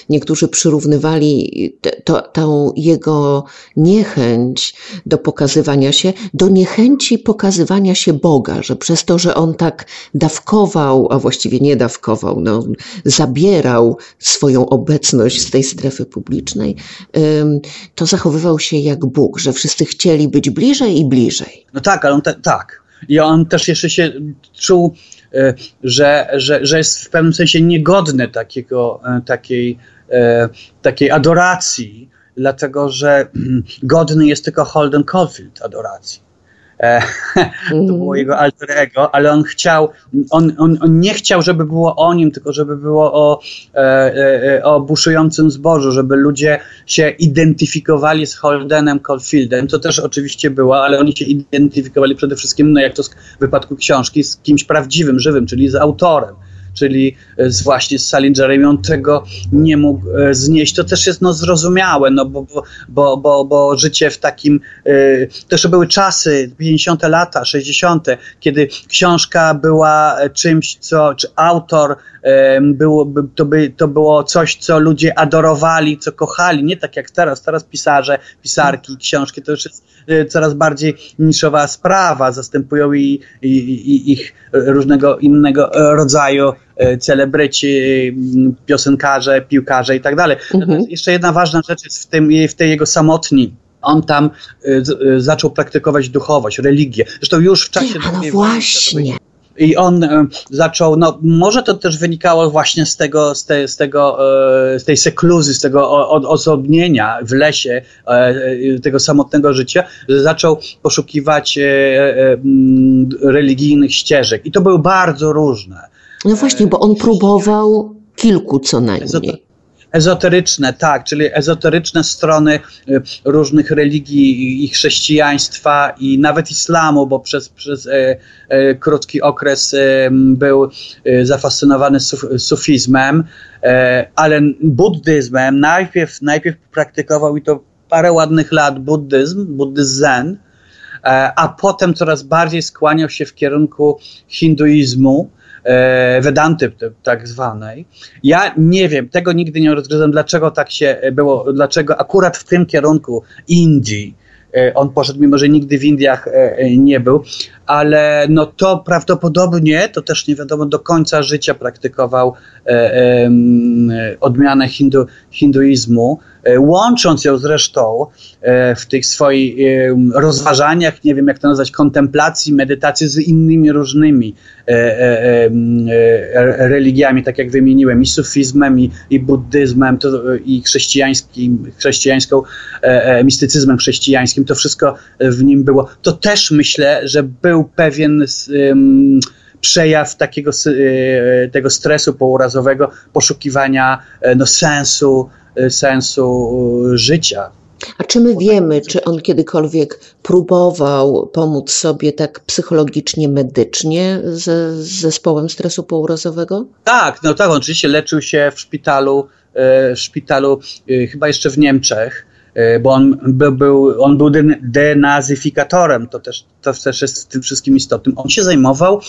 Niektórzy przyrównywali to, tą jego niechęć do pokazywania się, do niechęci pokazywania się Boga, że przez to, że on tak dawkował, a właściwie nie dawkował, no, zabierał swoją obecność z tej strefy publicznej, to zachowywał się jak Bóg, że wszyscy chcieli być bliżej i bliżej. No tak, ale on te, tak. I on też jeszcze się czuł, e, że, że, że jest w pewnym sensie niegodny takiego, e, takiej, e, takiej adoracji, dlatego że godny jest tylko Holden Caulfield adoracji. E, [laughs] to było mhm. jego alter ego, ale on chciał, on, on, on nie chciał, żeby było o nim, tylko żeby było o, e, e, o buszującym zbożu, żeby ludzie się identyfikowali z Holdenem Caulfieldem, co też oczywiście było, ale oni się identyfikowali przede wszystkim, no jak to w wypadku książki, z kimś prawdziwym, żywym, czyli z autorem czyli e, z, właśnie z Salingerem, on tego nie mógł e, znieść. To też jest no, zrozumiałe, no, bo, bo, bo, bo życie w takim, e, też były czasy, 50 lata, 60., kiedy książka była czymś, co, czy autor było, to, by, to było coś, co ludzie adorowali, co kochali, nie tak jak teraz, teraz pisarze, pisarki, książki, to już jest coraz bardziej niszowa sprawa, zastępują i, i, i ich różnego innego rodzaju E, celebryci, piosenkarze, piłkarze i tak dalej. Mhm. Jeszcze jedna ważna rzecz jest w, tym, w tej jego samotni on tam y, y, zaczął praktykować duchowość, religię. Zresztą już w czasie II właśnie. I on y, zaczął, no może to też wynikało właśnie z tego, z, te, z tego, z tej sekluzy, z tego odosobnienia w lesie, tego samotnego życia, że zaczął poszukiwać religijnych ścieżek. I to były bardzo różne. No właśnie, bo on próbował kilku co najmniej. Ezoteryczne, tak, czyli ezoteryczne strony y, różnych religii i chrześcijaństwa i nawet islamu, bo przez, przez e, e, krótki okres e, był e, zafascynowany suf, sufizmem, e, ale buddyzmem. Najpierw, najpierw praktykował i to parę ładnych lat buddyzm, buddyzm zen, e, a potem coraz bardziej skłaniał się w kierunku hinduizmu, Vedanty tak zwanej. Ja nie wiem, tego nigdy nie rozgryzłem, dlaczego tak się było, dlaczego akurat w tym kierunku Indii e, on poszedł, mimo że nigdy w Indiach e, nie był, ale no to prawdopodobnie, to też nie wiadomo, do końca życia praktykował odmianę hindu, hinduizmu, łącząc ją zresztą w tych swoich rozważaniach, nie wiem jak to nazwać, kontemplacji, medytacji z innymi różnymi religiami, tak jak wymieniłem, i sufizmem, i, i buddyzmem, to, i chrześcijańskim, chrześcijańską, mistycyzmem chrześcijańskim, to wszystko w nim było. To też myślę, że był pewien przejaw takiego e, tego stresu pourazowego, poszukiwania e, no, sensu, e, sensu życia. A czy my wiemy, czy on kiedykolwiek próbował pomóc sobie tak psychologicznie, medycznie ze z zespołem stresu pourazowego? Tak, no tak, on oczywiście leczył się w szpitalu, w szpitalu chyba jeszcze w Niemczech bo on był, był, on był denazyfikatorem, to też, to też jest tym wszystkim istotnym. On się zajmował,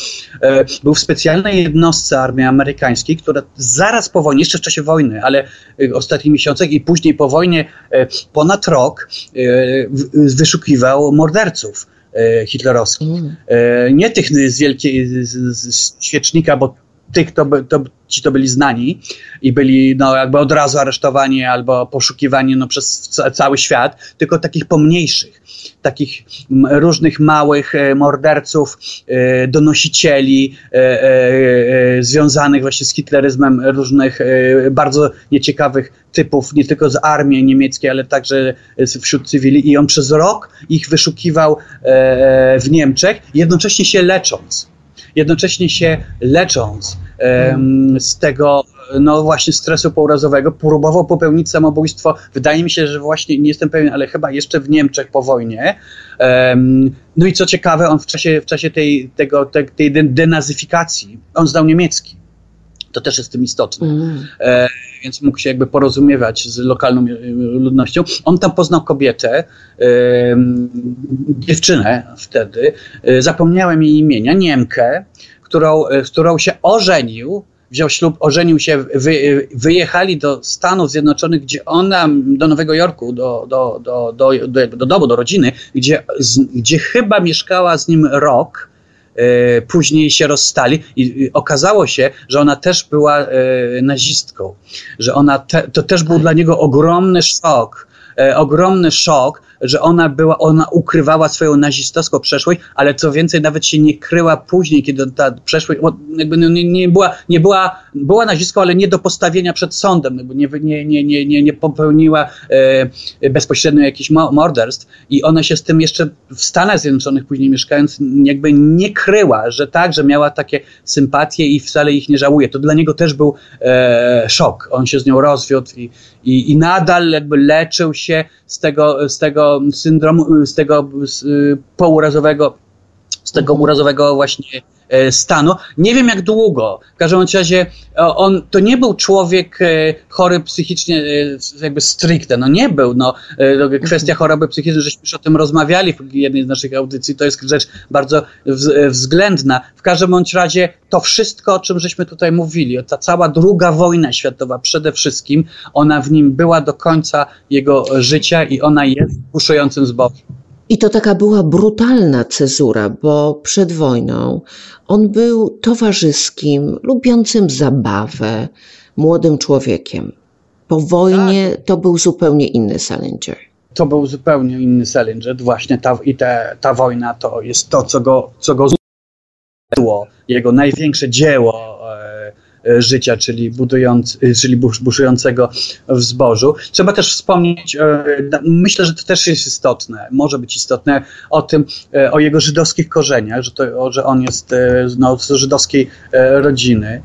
e, był w specjalnej jednostce armii amerykańskiej, która zaraz po wojnie, jeszcze w czasie wojny, ale w ostatnich miesiącach i później po wojnie e, ponad rok wyszukiwał morderców hitlerowskich. Mm. Nie tych z wielkiej świecznika, bo tych, to, to, ci to byli znani i byli no, jakby od razu aresztowani albo poszukiwani no, przez cały świat, tylko takich pomniejszych, takich różnych małych e, morderców, e, donosicieli e, związanych właśnie z hitleryzmem różnych bardzo nieciekawych typów, nie tylko z armii niemieckiej, ale także wśród cywili. I on przez rok ich wyszukiwał w Niemczech, jednocześnie się lecząc. Jednocześnie się lecząc z tego no właśnie stresu pourazowego, próbował popełnić samobójstwo. Wydaje mi się, że właśnie, nie jestem pewien, ale chyba jeszcze w Niemczech po wojnie. No i co ciekawe, on w czasie, w czasie tej, tego, tej, denazyfikacji, on znał niemiecki. To też jest tym istotne. Mm. E, więc mógł się jakby porozumiewać z lokalną e, ludnością. On tam poznał kobietę, e, dziewczynę wtedy, e, zapomniałem jej imienia, Niemkę, którą, e, z którą się ożenił, wziął ślub, ożenił się, wy, wyjechali do Stanów Zjednoczonych, gdzie ona, do Nowego Jorku, do, do, do, do, do, do domu, do rodziny, gdzie, gdzie chyba mieszkała z nim rok, E, później się rozstali i okazało się, że ona też była e, nazistką, że ona te, to też był dla niego ogromny szok, e, ogromny szok, że ona była, ona ukrywała swoją nazistowską przeszłość, ale co więcej, nawet się nie kryła później, kiedy ta przeszłość, jakby nie, nie, była, nie była, była nazistką, ale nie do postawienia przed sądem, bo nie, nie, nie, nie, nie, nie popełniła e, bezpośrednio jakichś morderstw i ona się z tym jeszcze w Stanach Zjednoczonych później mieszkając, jakby nie kryła, że tak, że miała takie sympatie i wcale ich nie żałuje. To dla niego też był e, szok. On się z nią rozwiódł i, i, i nadal jakby leczył się z tego, z tego syndromu, z tego z, y, pourazowego, z tego urazowego właśnie stanu. Nie wiem jak długo. W każdym razie on to nie był człowiek e, chory psychicznie e, jakby stricte. No nie był. No, [laughs] kwestia choroby psychicznej, żeśmy już o tym rozmawiali w jednej z naszych audycji, to jest rzecz bardzo względna. W każdym bądź razie to wszystko, o czym żeśmy tutaj mówili, ta cała druga wojna światowa przede wszystkim, ona w nim była do końca jego życia i ona jest buszującym zbożem. I to taka była brutalna cezura, bo przed wojną on był towarzyskim, lubiącym zabawę, młodym człowiekiem. Po wojnie tak. to był zupełnie inny Salinger. To był zupełnie inny Salinger. Właśnie ta, i te, ta wojna to jest to, co go, co go było, jego największe dzieło życia, czyli, budując, e, czyli buszującego w zbożu. Trzeba też wspomnieć, e, myślę, że to też jest istotne, może być istotne, o tym, o jego żydowskich korzeniach, że, to, że on jest no, z żydowskiej rodziny.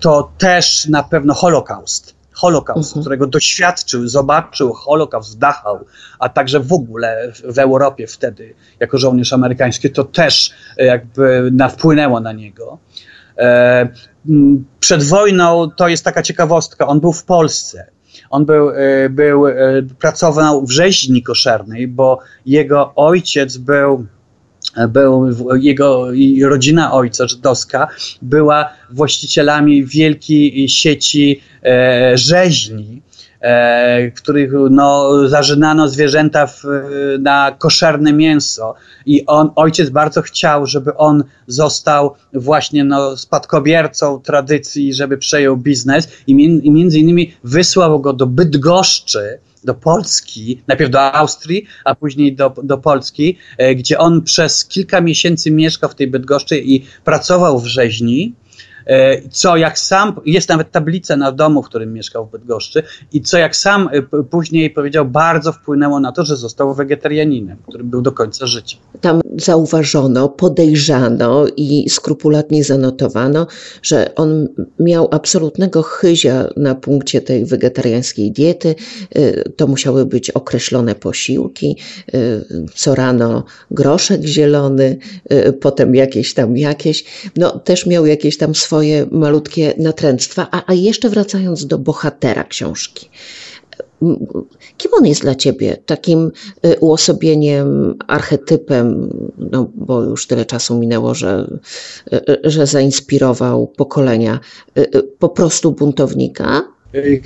To też na pewno Holokaust. Holokaust, mhm. którego doświadczył, zobaczył, Holokaust wdachał, a także w ogóle w, w Europie wtedy, jako żołnierz amerykański, to też jakby wpłynęło na niego. E, przed wojną to jest taka ciekawostka, on był w Polsce. On był, e, był, e, pracował w rzeźni koszernej, bo jego ojciec był był, jego rodzina ojca żydowska była właścicielami wielkiej sieci rzeźni których no, zażynano zwierzęta w, na koszerne mięso. I on, ojciec bardzo chciał, żeby on został właśnie no, spadkobiercą tradycji, żeby przejął biznes i, mi, i między innymi wysłał go do Bydgoszczy, do Polski, najpierw do Austrii, a później do, do Polski, e, gdzie on przez kilka miesięcy mieszkał w tej Bydgoszczy i pracował w rzeźni E, co jak sam, jest nawet tablica na domu, w którym mieszkał w Bydgoszczy i co jak sam e, później powiedział, bardzo wpłynęło na to, że został wegetarianinem, którym był do końca życia. Tam zauważono, podejrzano i skrupulatnie zanotowano, że on miał absolutnego chyzia na punkcie tej wegetariańskiej diety. E, to musiały być określone posiłki, co rano groszek zielony, potem jakieś tam jakieś. No też miał jakieś tam swoje swoje malutkie natręctwa. A, a jeszcze wracając do bohatera książki. Kim on jest dla ciebie? Takim y, uosobieniem, archetypem, no bo już tyle czasu minęło, że, y, y, że zainspirował pokolenia, po prostu buntownika?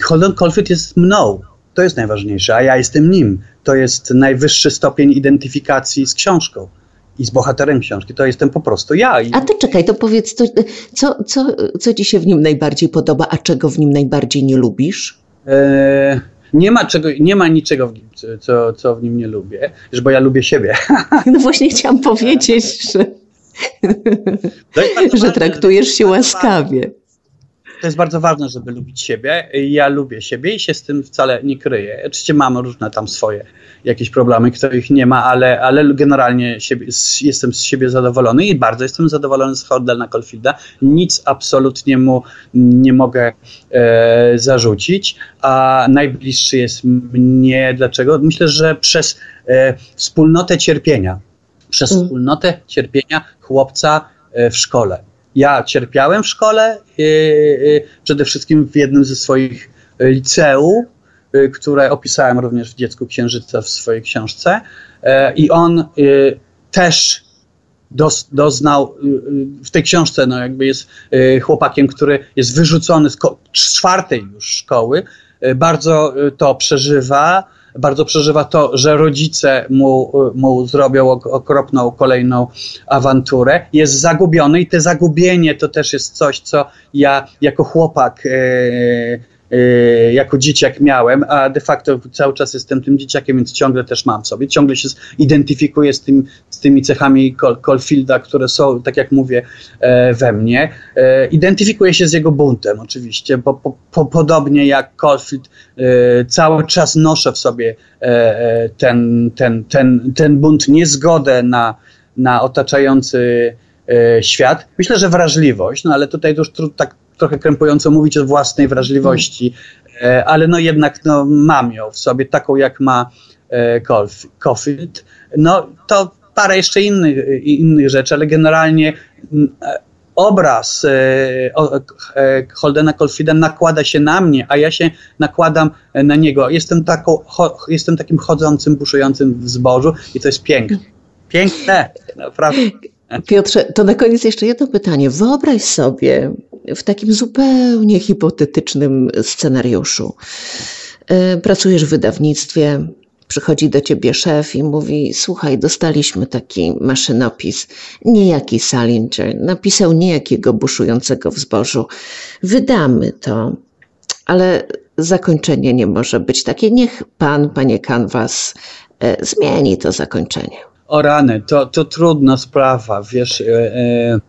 Holden Caulfield jest mną. To jest najważniejsze, a ja jestem nim. To jest najwyższy stopień identyfikacji z książką i z bohaterem książki, to jestem po prostu ja. I... A ty czekaj, to powiedz, to, co, co, co ci się w nim najbardziej podoba, a czego w nim najbardziej nie lubisz? E, nie ma, czego, nie ma niczego w nim, co, co w nim nie lubię, bo ja lubię siebie. [laughs] No właśnie chciałam [laughs] powiedzieć, że, [laughs] że traktujesz się łaskawie to jest bardzo ważne, żeby lubić siebie. Ja lubię siebie i się z tym wcale nie kryję. Oczywiście mam różne tam swoje jakieś problemy, których nie ma, ale, ale generalnie siebie, jestem z siebie zadowolony i bardzo jestem zadowolony z Hordana Colfielda. Nic absolutnie mu nie mogę e, zarzucić, a najbliższy jest mnie. Dlaczego? Myślę, że przez e, wspólnotę cierpienia. Przez mm. wspólnotę cierpienia chłopca e, w szkole ja cierpiałem w szkole, y, y, przede wszystkim w jednym ze swoich liceów, y, które opisałem również w Dziecku Księżyca w swojej książce. I on też doznał w tej książce, no jakby jest chłopakiem, który jest wyrzucony z czwartej już szkoły, bardzo to przeżywa bardzo przeżywa to, że rodzice mu, mu zrobią okropną kolejną awanturę. Jest zagubiony i te zagubienie to też jest coś, co ja jako chłopak. Y, jako dzieciak miałem, a de facto cały czas jestem tym dzieciakiem, więc ciągle też mam sobie. Ciągle się identyfikuję z, tym, z tymi cechami Colfielda, które są, tak jak mówię, e, we mnie. E, identyfikuję się z jego buntem oczywiście, bo po, po, podobnie jak Colfield e, cały czas noszę w sobie ten, ten, ten, ten bunt, niezgodę na, na otaczający świat. Myślę, że wrażliwość, no ale tutaj już tak trochę krępująco mówić o własnej wrażliwości, e, ale no jednak no, mam ją w sobie, taką jak ma e, Caulfield. No to parę jeszcze innych, innych rzeczy, ale generalnie e, obraz Holdena Caulfielda nakłada się na mnie, a ja się nakładam na niego. Jestem, taką, jestem takim chodzącym, buszującym w zbożu i to jest piękne. Piękne, naprawdę. Piotrze, to na koniec jeszcze jedno pytanie. Wyobraź sobie w takim zupełnie hipotetycznym scenariuszu. E, pracujesz w wydawnictwie, przychodzi do ciebie szef i mówi: Słuchaj, dostaliśmy taki maszynopis. Niejaki Salinger napisał niejakiego buszującego w zbożu. Wydamy to, ale zakończenie nie może być takie. Niech pan, panie Canvas, e, zmieni to zakończenie. O rany, to, to trudna sprawa, wiesz. E, e,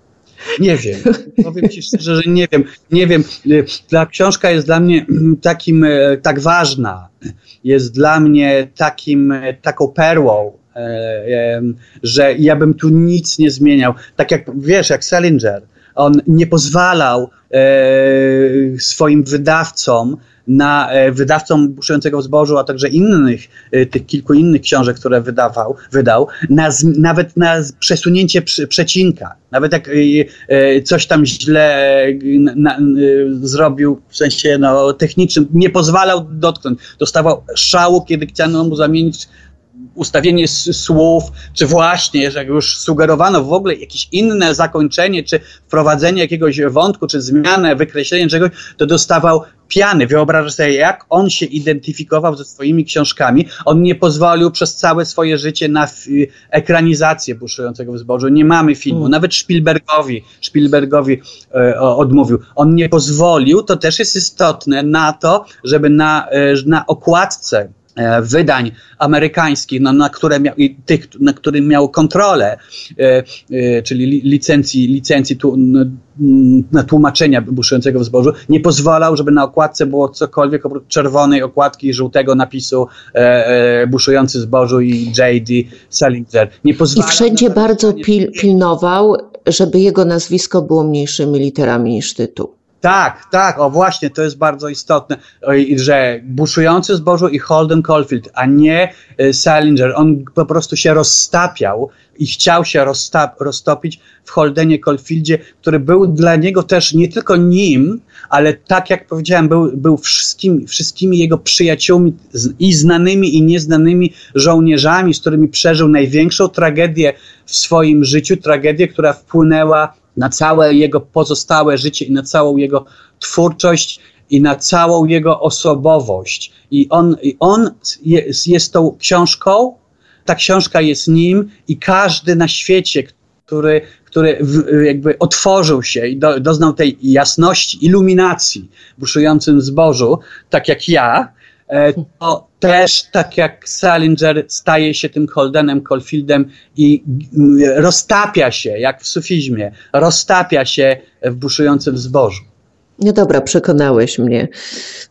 nie wiem. Powiem ci szczerze, że nie wiem. Nie wiem. Ta książka jest dla mnie takim, e, tak ważna. Jest dla mnie takim, e, taką perłą, e, że ja bym tu nic nie zmieniał. Tak jak, wiesz, jak Salinger. On nie pozwalał swoim wydawcom na e, wydawcom Buszującego w Zbożu, a także innych, e, tych kilku innych książek, które wydawał, wydał, na, nawet na przesunięcie przecinka. Nawet jak e, coś tam źle zrobił w sensie no, technicznym, nie pozwalał dotknąć. Dostawał szału, kiedy chciano mu zamienić ustawienie słów, czy właśnie, że już sugerowano w ogóle jakieś inne zakończenie, czy wprowadzenie jakiegoś wątku, czy zmianę, wykreślenie czegoś, to dostawał piany. Wyobrażasz sobie, jak on się identyfikował ze swoimi książkami. On nie pozwolił przez całe swoje życie na ekranizację Buszującego w zbożu. Nie mamy filmu. Mm. Nawet Spielbergowi, Spielbergowi e, odmówił. On nie pozwolił, to też jest istotne, na to, żeby na, e, na okładce wydań amerykańskich, no, na, które miał, tych, na którym miał kontrolę, e, e, czyli licencji, licencji tu, na tłumaczenia buszującego w zbożu, nie pozwalał, żeby na okładce było cokolwiek oprócz czerwonej okładki i żółtego napisu e, e, buszujący zbożu i J.D. Salinger. Nie I wszędzie bardzo pil, pilnował, żeby jego nazwisko było mniejszymi literami niż tytuł. Tak, tak, o właśnie, to jest bardzo istotne, że buszujący zbożu i Holden Caulfield, a nie e, Salinger, on po prostu się rozstapiał i chciał się roztopić w Holdenie Caulfieldzie, który był dla niego też nie tylko nim, ale tak jak powiedziałem, był, był wszystkim, wszystkimi jego przyjaciółmi i znanymi i nieznanymi żołnierzami, z którymi przeżył największą tragedię w swoim życiu, tragedię, która wpłynęła na całe jego pozostałe życie i na całą jego twórczość i na całą jego osobowość. I on, i on jest, jest tą książką, ta książka jest nim i każdy na świecie, który, który w, jakby otworzył się i do, doznał tej jasności, iluminacji w buszującym zbożu, tak jak ja, to też, tak jak Salinger, staje się tym Holdenem Caulfieldem i mm, roztapia się, jak w sufizmie, roztapia się w buszującym zbożu. No dobra, przekonałeś mnie.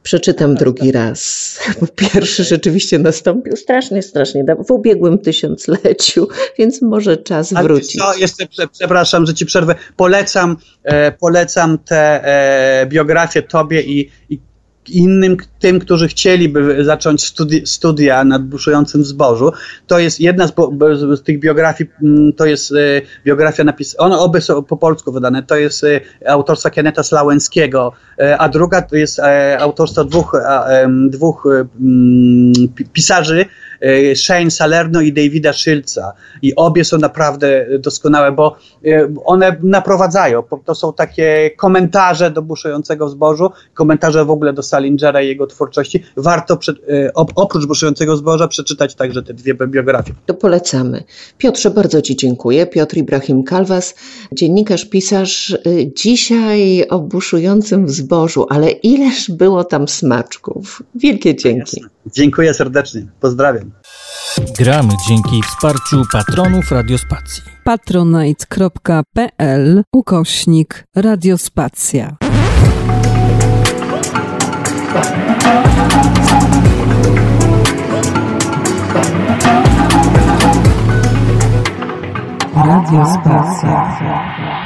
Przeczytam drugi raz. Bo pierwszy rzeczywiście nastąpił strasznie, strasznie w ubiegłym tysiącleciu, więc może czas wrócić. Co, jeszcze przepraszam, że ci przerwę. Polecam, e, polecam te e, biografię tobie i, i innym tym, którzy chcieliby zacząć studi studia nad buszującym zbożu. To jest jedna z, z tych biografii, mm, to jest e, biografia napisana, one obie są po polsku wydane, to jest e, autorstwa Keneta Slałęckiego, e, a druga to jest autorstwa dwóch, dwóch mm, pisarzy, Shane Salerno i Davida Szylca. I obie są naprawdę doskonałe, bo e, one naprowadzają. To są takie komentarze do buszującego zbożu, komentarze w ogóle do Salingera i jego twórczości. Warto przed, e, oprócz buszującego zboża przeczytać także te dwie biografie. To polecamy. Piotrze, bardzo Ci dziękuję. Piotr Ibrahim Kalwas, dziennikarz, pisarz. Dzisiaj o buszującym zbożu, ale ileż było tam smaczków. Wielkie dzięki. Jasne. Dziękuję serdecznie. Pozdrawiam. Gramy dzięki wsparciu patronów Radiospacji. patronite.pl ukośnik Radiospacja. Radiospacja.